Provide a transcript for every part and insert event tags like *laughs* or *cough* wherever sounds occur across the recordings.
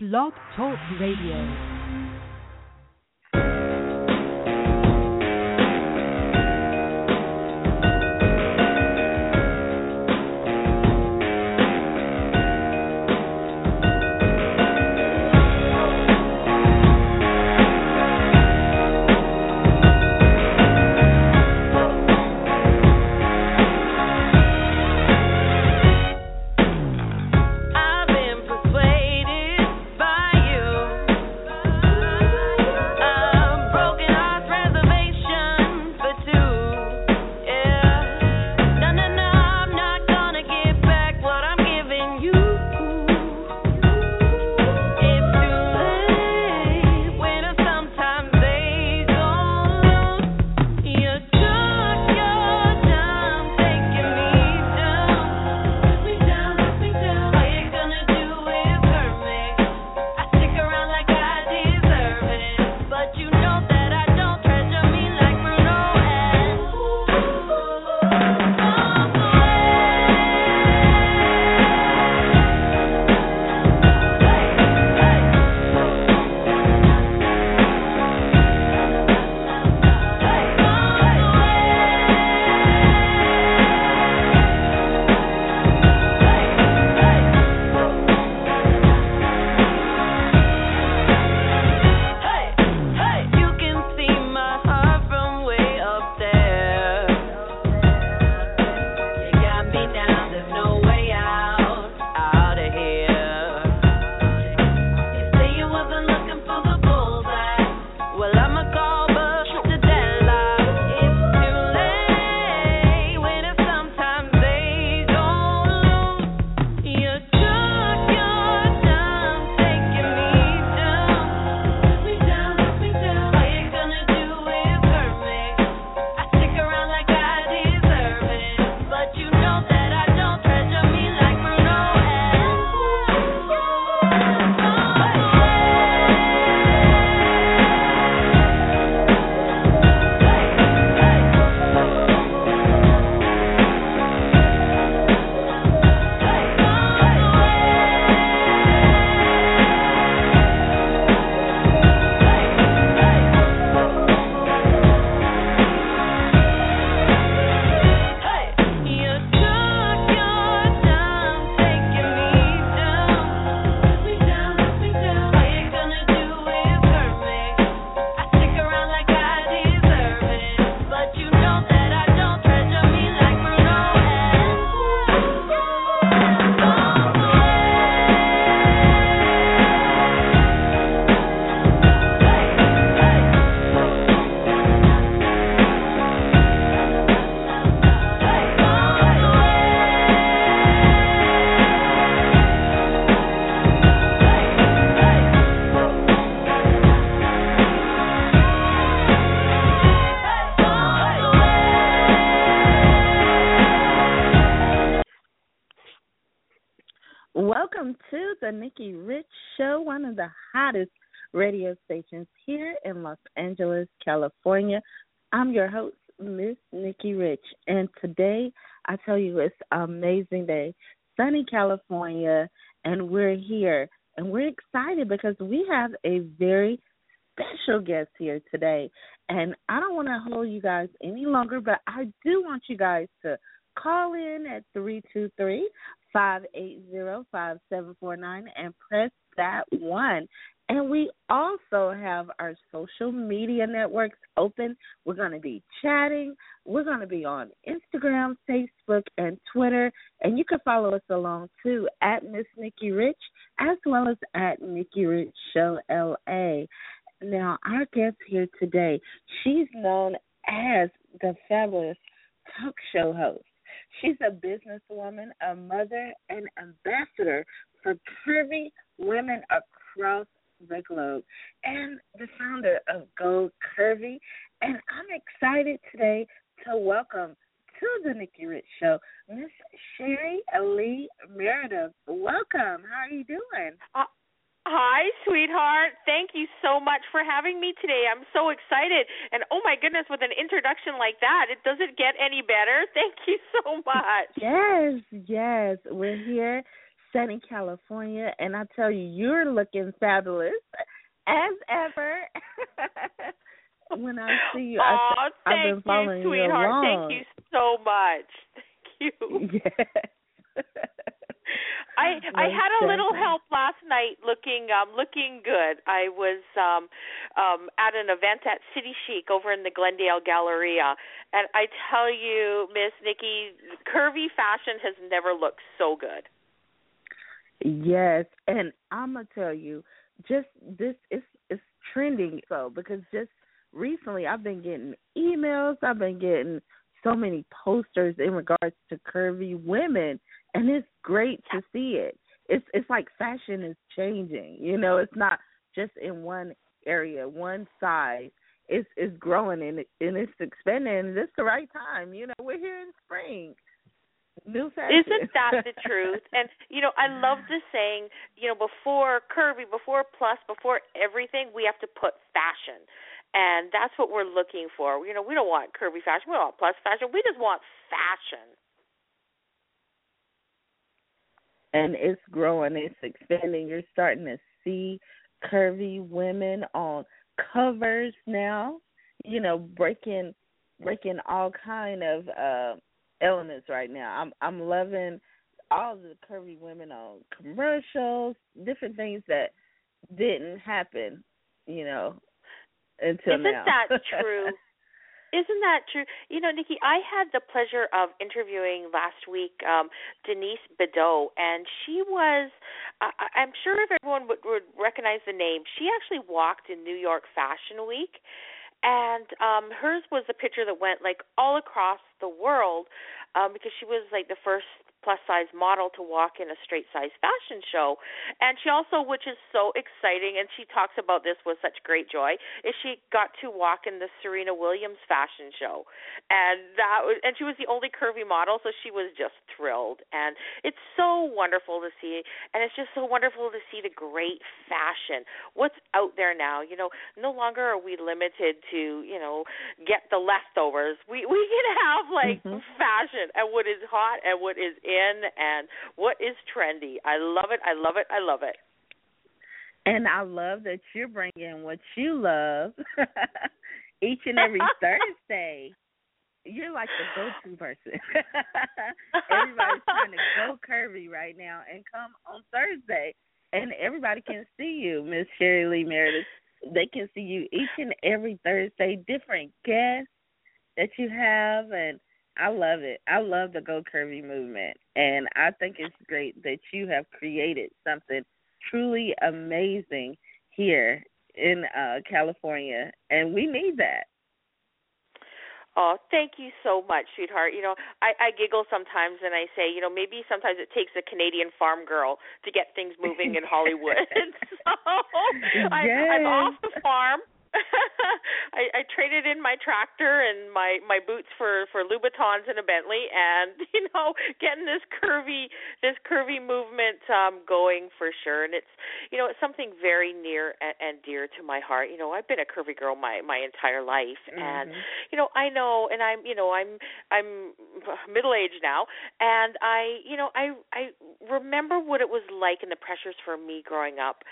Blog Talk Radio. Hottest radio stations here in Los Angeles, California. I'm your host, Miss Nikki Rich, and today I tell you it's an amazing day, sunny California, and we're here, and we're excited because we have a very special guest here today, and I don't want to hold you guys any longer, but I do want you guys to call in at three two three five eight zero five seven four nine and press that one. And we also have our social media networks open. We're going to be chatting. We're going to be on Instagram, Facebook, and Twitter. And you can follow us along too at Miss Nikki Rich as well as at Nikki Rich Show LA. Now, our guest here today, she's known as the fabulous talk show host. She's a businesswoman, a mother, and ambassador for curvy women across the globe, and the founder of Go Curvy. And I'm excited today to welcome to the Nikki Rich Show Miss Sherry Lee Meredith. Welcome. How are you doing? Uh, hi, sweetheart. Thank you so much for having me today. I'm so excited. And oh my goodness, with an introduction like that, it doesn't get any better. *laughs* Thank you so much. Yes, yes. We're here sunny California, and I tell you, you're looking fabulous as ever. *laughs* when I see you, oh, I, thank I've been following you, sweetheart. you along. Thank you so much. Thank you. *laughs* Yes. I I had a little help last night looking um looking good. I was um um at an event at City Chic over in the Glendale Galleria and I tell you, Miss Nikki, curvy fashion has never looked so good. Yes, and I'm gonna tell you, just this is it's trending so because just recently I've been getting emails, I've been getting so many posters in regards to curvy women, and it's great to see it. It's it's like fashion is changing. You know, it's not just in one area, one size. It's it's growing and it, and it's expanding. And it's the right time. You know, we're here in spring. New fashion. Isn't that the truth? And you know, I love the saying, you know, before curvy, before plus, before everything, we have to put fashion. And that's what we're looking for. You know, we don't want curvy fashion, we don't want plus fashion, we just want fashion. and it's growing, it's expanding. You're starting to see curvy women on covers now, you know, breaking breaking all kind of uh elements right now. I'm I'm loving all the curvy women on commercials, different things that didn't happen, you know, until Isn't now. that *laughs* true? Isn't that true? You know, Nikki, I had the pleasure of interviewing last week um Denise Bidot, and she was, uh, I'm sure if everyone would, would recognize the name, she actually walked in New York Fashion Week, and um hers was a picture that went like all across the world um because she was like the first plus size model to walk in a straight size fashion show. And she also which is so exciting and she talks about this with such great joy is she got to walk in the Serena Williams fashion show. And that was and she was the only curvy model so she was just thrilled. And it's so wonderful to see and it's just so wonderful to see the great fashion. What's out there now? You know no longer are we limited to you know get the leftovers. We we can have like Mhm. fashion and what is hot and what is in and what is trendy i love it i love it i love it And I love that you're bringing what you love *laughs* each and every *laughs* Thursday. You're like the go-to person. *laughs* Everybody's trying to go curvy right now and come on Thursday, and everybody can see you, Miss Sherry Lee Meredith. They can see you each and every Thursday. Different guests that you have, and I love it. I love the Go Curvy movement, and I think it's great that you have created something truly amazing here in uh California and we need that. Oh, thank you so much, sweetheart. You know, I, I giggle sometimes and I say, you know, maybe sometimes it takes a Canadian farm girl to get things moving in *laughs* Hollywood. *laughs* so I, I'm off the farm. *laughs* I, I traded in my tractor and my my boots for for Louboutins and a Bentley, and *laughs* you know, getting this curvy this curvy movement um going for sure. And it's you know it's something very near and, and dear to my heart. You know, I've been a curvy girl my my entire life, and Mhm. you know I know, and I'm you know I'm I'm middle aged now, and I you know I I remember what it was like and the pressures for me growing up,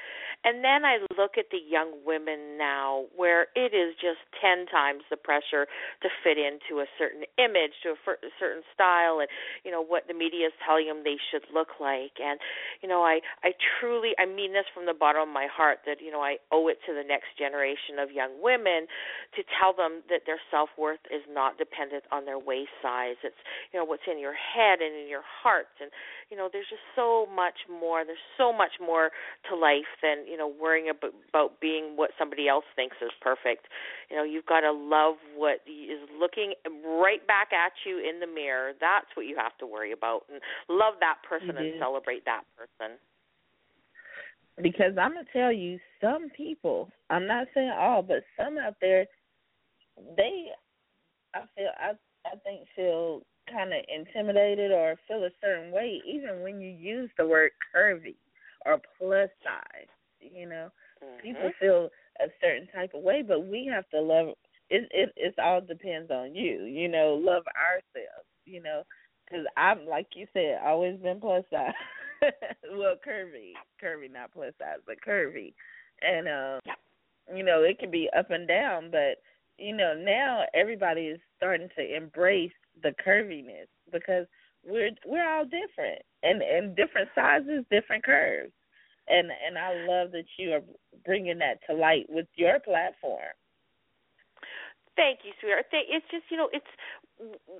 and then I look at the young women now where it is just 10 times the pressure to fit into a certain image, to a, certain style and you know what the media is telling them they should look like and you know I I truly I mean this from the bottom of my heart that you know I owe it to the next generation of young women to tell them that their self-worth is not dependent on their waist size. It's you know what's in your head and in your heart and you know there's just so much more there's so much more to life than you know worrying about, about being what somebody else thinks is perfect you know you've got to love what is looking right back at you in the mirror that's what you have to worry about and love that person and celebrate that person Because I'm gonna tell you, some people, I'm not saying all, but some out there, they, I feel, I, I think feel kind of intimidated or feel a certain way, even when you use the word curvy or plus size. You know, people Mhm. feel a certain type of way, but we have to love. It it it all depends on you. You know, love ourselves. You know, because I'm like you said, always been plus size. *laughs* well, curvy, curvy, not plus size, but curvy, and um, you know, it can be up and down, but you know, now everybody is starting to embrace the curviness because we're we're all different and and different sizes, different curves, and and I love that you are bringing that to light with your platform. Thank you, sweetheart. It's just you know, it's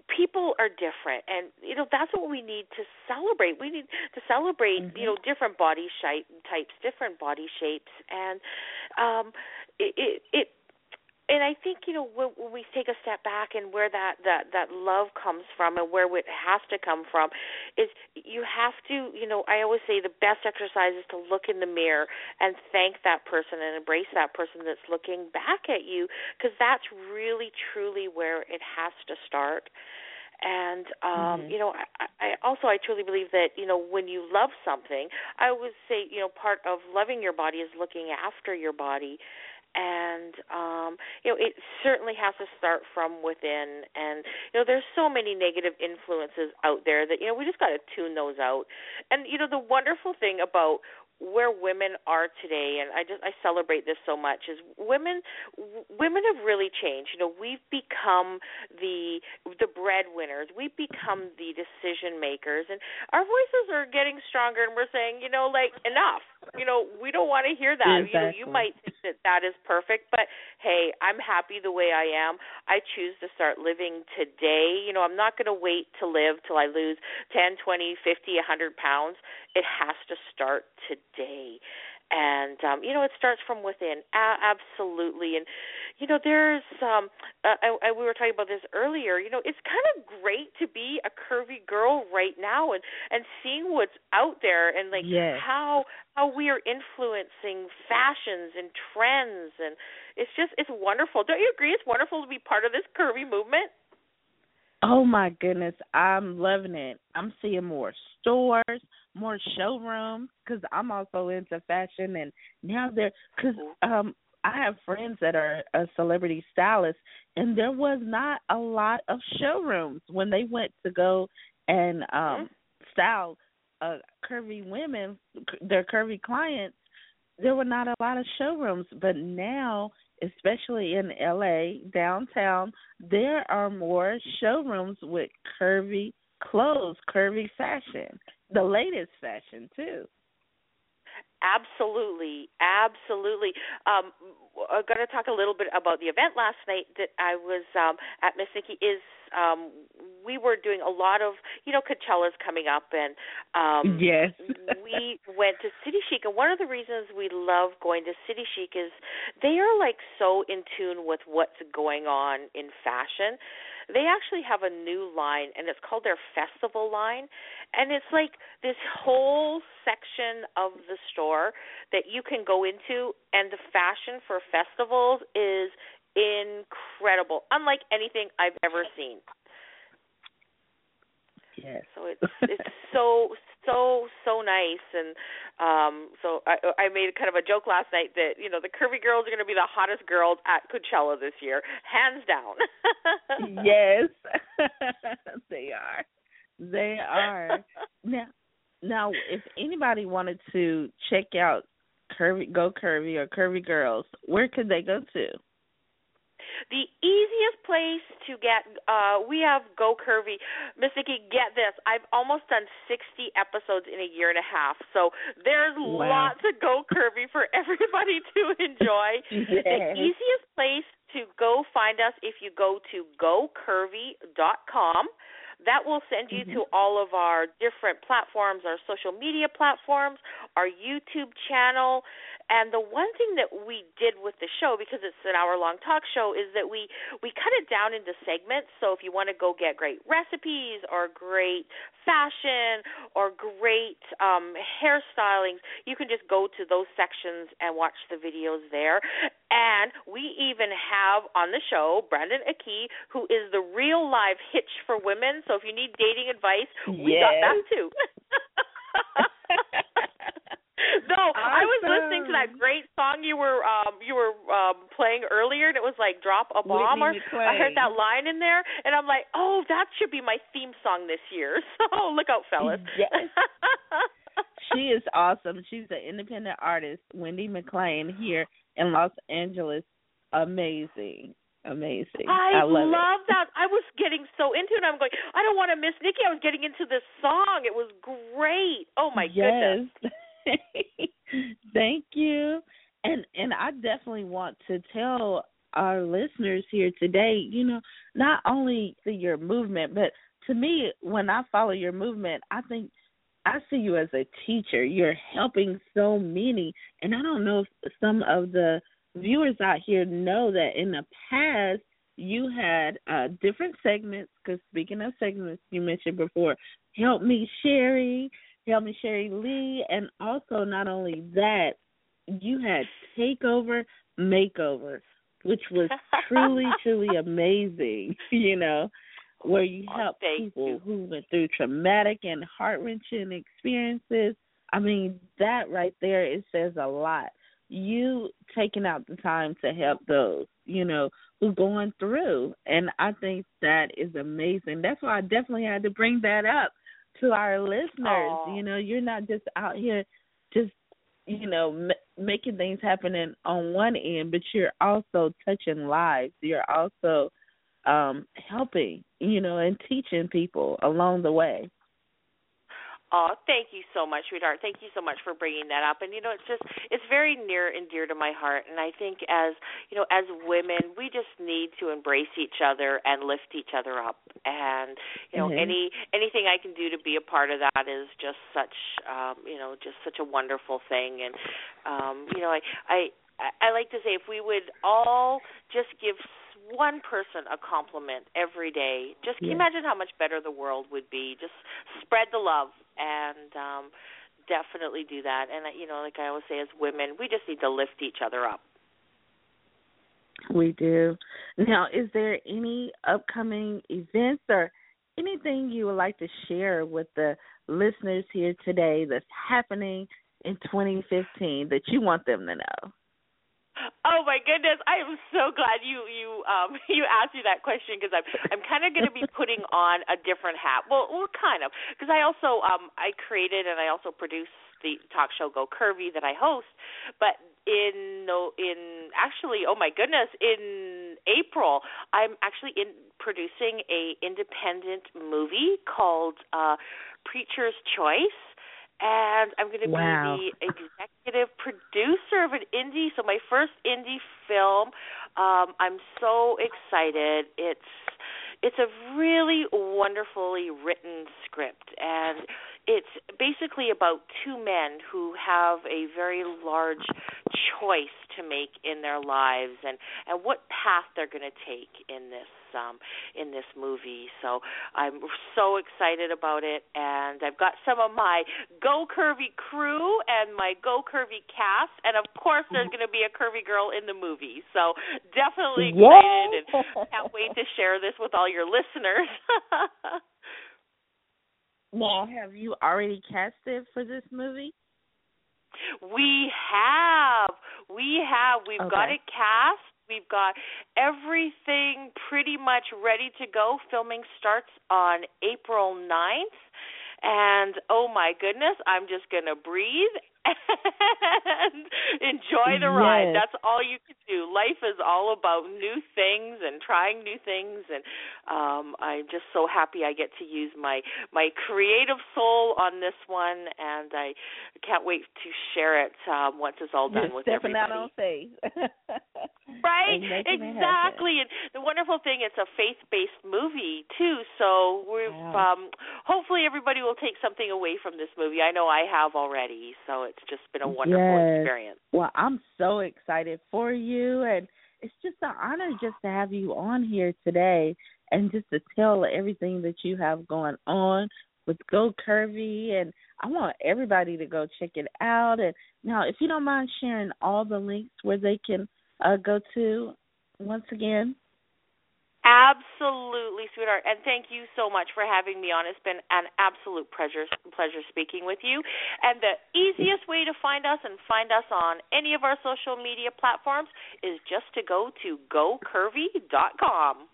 people are different, and you know that's what we need to celebrate. We need to celebrate Mhm. you know different body shape types, different body shapes, and um, it, it it and I think you know when, when we take a step back and where that that that love comes from and where it has to come from is you have to you know I always say the best exercise is to look in the mirror and thank that person and embrace that person that's looking back at you because that's really truly where it has to start and um Mhm. you know I, I also i truly believe that you know when you love something i always say you know part of loving your body is looking after your body and um you know it certainly has to start from within. And you know there's so many negative influences out there that you know we just got to tune those out. And you know the wonderful thing about where women are today and I just I celebrate this so much is women w- women have really changed. You know, we've become the the breadwinners. We've become the decision makers and our voices are getting stronger and we're saying, you know, like enough. You know, we don't want to hear that. You know, you might think that that is perfect, but hey, I'm happy the way I am. I choose to start living today. You know, I'm not going to wait to live till I lose 10, 20, 50, 100 pounds. It has to start today. And um, you know, it starts from within. A- absolutely. And you know, there's um uh, I, I, we were talking about this earlier. You know, it's kind of great to be a curvy girl right now and and seeing what's out there and like Yes. how how we are influencing fashions and trends and it's just it's wonderful. Don't you agree? It's wonderful to be part of this curvy movement. Oh my goodness, I'm loving it. I'm seeing more stores, more showrooms because I'm also into fashion, and now they're because um I have friends that are a celebrity stylist, and there was not a lot of showrooms when they went to go and um style uh curvy women, their curvy clients. There were not a lot of showrooms, but now especially in LA downtown, there are more showrooms with curvy clothes, curvy fashion, the latest fashion too. Absolutely, absolutely. Um, I'm going to talk a little bit about the event last night that I was um, at Miss Nikki. Is um, we were doing a lot of, you know, Coachella's coming up, and um, yes. *laughs* we went to City Chic, and one of the reasons we love going to City Chic is they are like so in tune with what's going on in fashion. They actually have a new line, and it's called their festival line, and it's like this whole section of the store that you can go into, and the fashion for festivals is incredible, unlike anything I've ever seen. Yes. So it's it's so so so nice, and um, so I I made kind of a joke last night that you know the curvy girls are going to be the hottest girls at Coachella this year, hands down. *laughs* yes. *laughs* they are. They are. Now now if anybody wanted to check out curvy go curvy or curvy girls, where could they go to? The easiest place to get uh we have Go Curvy. Miss Nikki, get this. I've almost done 60 episodes in a year and a half. So there's Wow. lots of Go Curvy for *laughs* everybody to enjoy. *laughs* The easiest place to go find us if you go to gocurvy.com. That will send you to all of our different platforms, our social media platforms, our YouTube channel. And the one thing that we did with the show, because it's an hour long talk show, is that we we cut it down into segments. So if you want to go get great recipes or great fashion or great um, hairstylings, you can just go to those sections and watch the videos there. And we even have on the show Brandon Aki, who is the real live hitch for women. So if you need dating advice, we got that too. *laughs* no, I was listening to that great song you were um you were um playing earlier and it was like drop a bomb or I heard that line in there and I'm like, "Oh, that should be my theme song this year." *laughs* So, look out fellas. Yes. *laughs* she is awesome. She's an independent artist, Wendy McLean, here in Los Angeles. Amazing. Amazing. I, I love, love that. I was getting so into it. I'm going. I don't want to miss Nikki. I was getting into this song. It was great. Oh my goodness. yes. goodness. *laughs* Thank you. And and I definitely want to tell our listeners here today, you know, not only see your movement, but to me, when I follow your movement, I think I see you as a teacher. You're helping so many, and I don't know if some of the viewers out here know that in the past you had uh, different segments. Because speaking of segments, you mentioned before, help me Sherry, help me Sherry Lee, and also not only that, you had takeover makeover, which was truly *laughs* truly amazing. You know, where you Oh, help people you. who went through traumatic and heart wrenching experiences. I mean, that right there it says a lot. You taking out the time to help those, you know, who going through. And I think that is amazing. That's why I definitely had to bring that up to our listeners. Aw. You know, you're not just out here just you know m- making things happening on one end, but you're also touching lives. You're also um helping, you know, and teaching people along the way. Oh, thank you so much, sweetheart. Thank you so much for bringing that up. And you know, it's just it's very near and dear to my heart. And I think as you know, as women, we just need to embrace each other and lift each other up. And you know, Mhm. any anything I can do to be a part of that is just such um, you know, just such a wonderful thing. And um, you know, I I I like to say if we would all just give one person a compliment every day, just can you imagine how much better the world would be? Just spread the love and um definitely do that. And uh, you know, like I always say as women, we just need to lift each other up. We do. Now, is there any upcoming events or anything you would like to share with the listeners here today that's happening in 2015 that you want them to know? Oh my goodness! I am so glad you you um *laughs* you asked me that question because I'm I'm kind of going to be *laughs* putting on a different hat. Well, well, kind of because I also um I created and I also produce the talk show Go Curvy that I host, but in no in actually oh my goodness in April I'm actually in producing a independent movie called uh Preacher's Choice and I'm going to Wow. be the *laughs* executive producer of an indie. So my first indie film. Um, I'm so excited. It's it's a really wonderfully written script, and it's basically about two men who have a very large choice to make in their lives, and and what path they're going to take in this um in this movie. So I'm so excited about it, and I've got some of my Go Curvy crew and my Go Curvy cast, and of course there's going to be a curvy girl in the movie. So definitely excited and can't wait to share this with all your listeners. *laughs* Now, have you already casted for this movie? we have, we have, we've got it cast. We've got everything pretty much ready to go. Filming starts on April 9th. And oh my goodness, I'm just going to breathe *laughs* and enjoy the ride. Yes. That's all you can do. Life is all about new things and trying new things and um I'm just so happy I get to use my my creative soul on this one and I can't wait to share it um once it's all done You're with stepping everybody. out on faith. Right, And making it happen. exactly. And the wonderful thing, it's a faith-based movie too. So we've Wow. um, hopefully everybody will take something away from this movie. I know I have already. So it's just been a wonderful Yes. experience. Well, I'm so excited for you, and it's just an honor just to have you on here today and just to tell everything that you have going on with Go Curvy. And I want everybody to go check it out. And now, if you don't mind sharing all the links where they can uh, go to once again. Absolutely, sweetheart. And thank you so much for having me on. It's been an absolute pleasure pleasure speaking with you. And the easiest way to find us and find us on any of our social media platforms is just to go to gocurvy.com.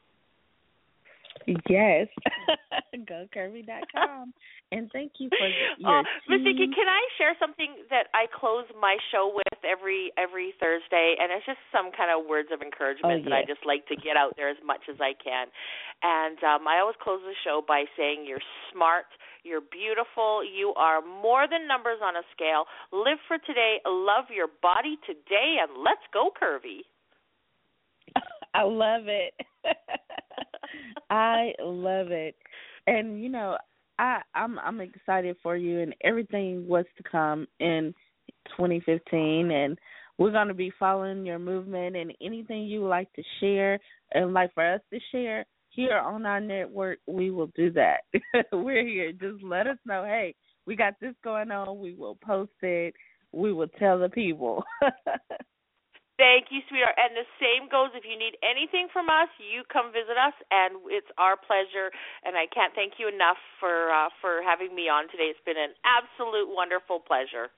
Yes. *laughs* *laughs* GoCurvy.com. And thank you for *laughs* your oh, Miss tea. can I share something that I close my show with every every Thursday? And it's just some kind of words of encouragement Oh, that I just like to get out there as much as I can. And um, I always close the show by saying, "You're smart." You're beautiful. You are more than numbers on a scale. Live for today. Love your body today, and let's go, curvy. *laughs* I love it. *laughs* I love it. And you know, I I'm I'm excited for you and everything what's to come in 2015 and we're going to be following your movement and anything you would like to share and like for us to share here on our network, we will do that. *laughs* We're here. Just let us know, hey, we got this going on. We will post it. We will tell the people. *laughs* Thank you, sweetheart. And the same goes if you need anything from us, you come visit us, and it's our pleasure. And I can't thank you enough for uh, for having me on today. It's been an absolute wonderful pleasure.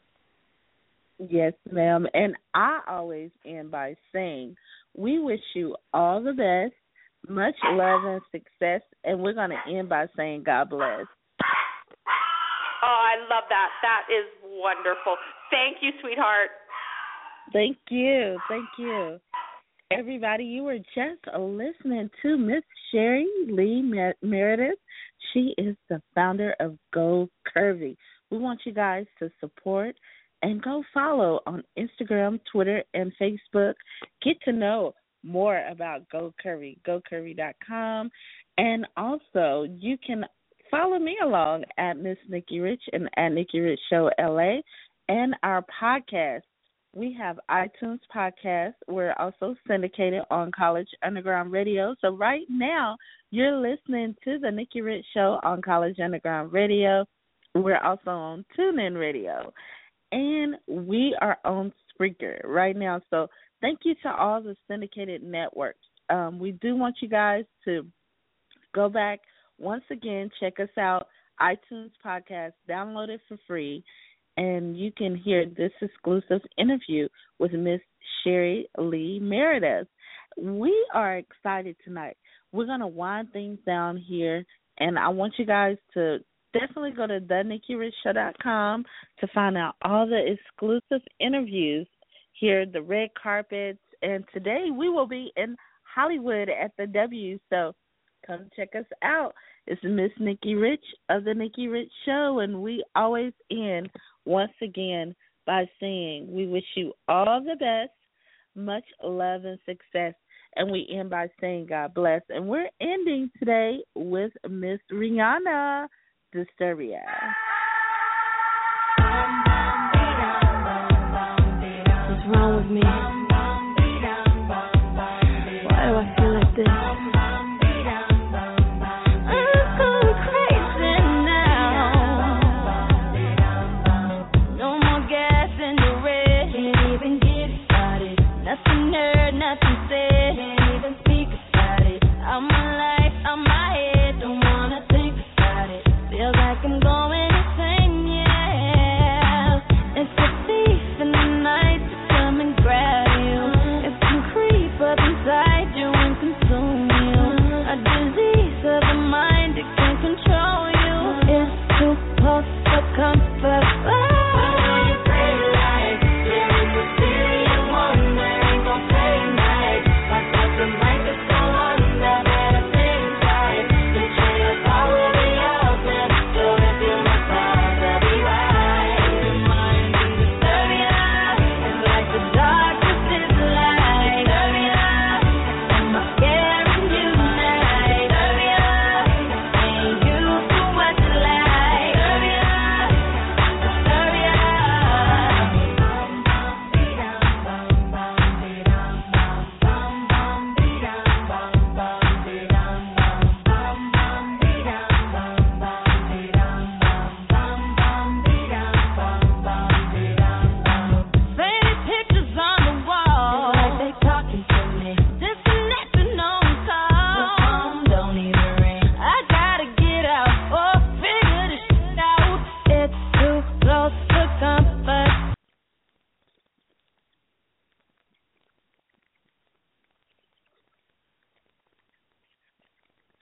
Yes, ma'am. And I always end by saying, we wish you all the best, much love and success. And we're going to end by saying, God bless. Oh, I love that. That is wonderful. Thank you, sweetheart. Thank you. Thank you. Everybody, you were just listening to Miss Sherry Lee Mer- Meredith. She is the founder of Go Curvy. We want you guys to support and go follow on Instagram, Twitter, and Facebook. Get to know more about Go Curvy, gocurvy.com. And also, you can follow me along at Miss Nikki Rich and at Nikki Rich Show LA and our podcast. We have iTunes podcast. We're also syndicated on College Underground Radio. So right now, you're listening to the Nikki Rich Show on College Underground Radio. We're also on TuneIn Radio, and we are on Spreaker right now. So thank you to all the syndicated networks. Um, we do want you guys to go back once again, check us out, iTunes podcast, download it for free, and you can hear this exclusive interview with Miss Sherry Lee Meredith. We are excited tonight. We're going to wind things down here, and I want you guys to definitely go to thenikkirichshow.com to find out all the exclusive interviews here, the red carpets, and today we will be in Hollywood at the W. So come check us out. It's Miss Nikki Rich of the Nikki Rich Show, and we always end once again by saying we wish you all the best, much love and success, and we end by saying God bless. And we're ending today with Miss Rihanna Disturbia.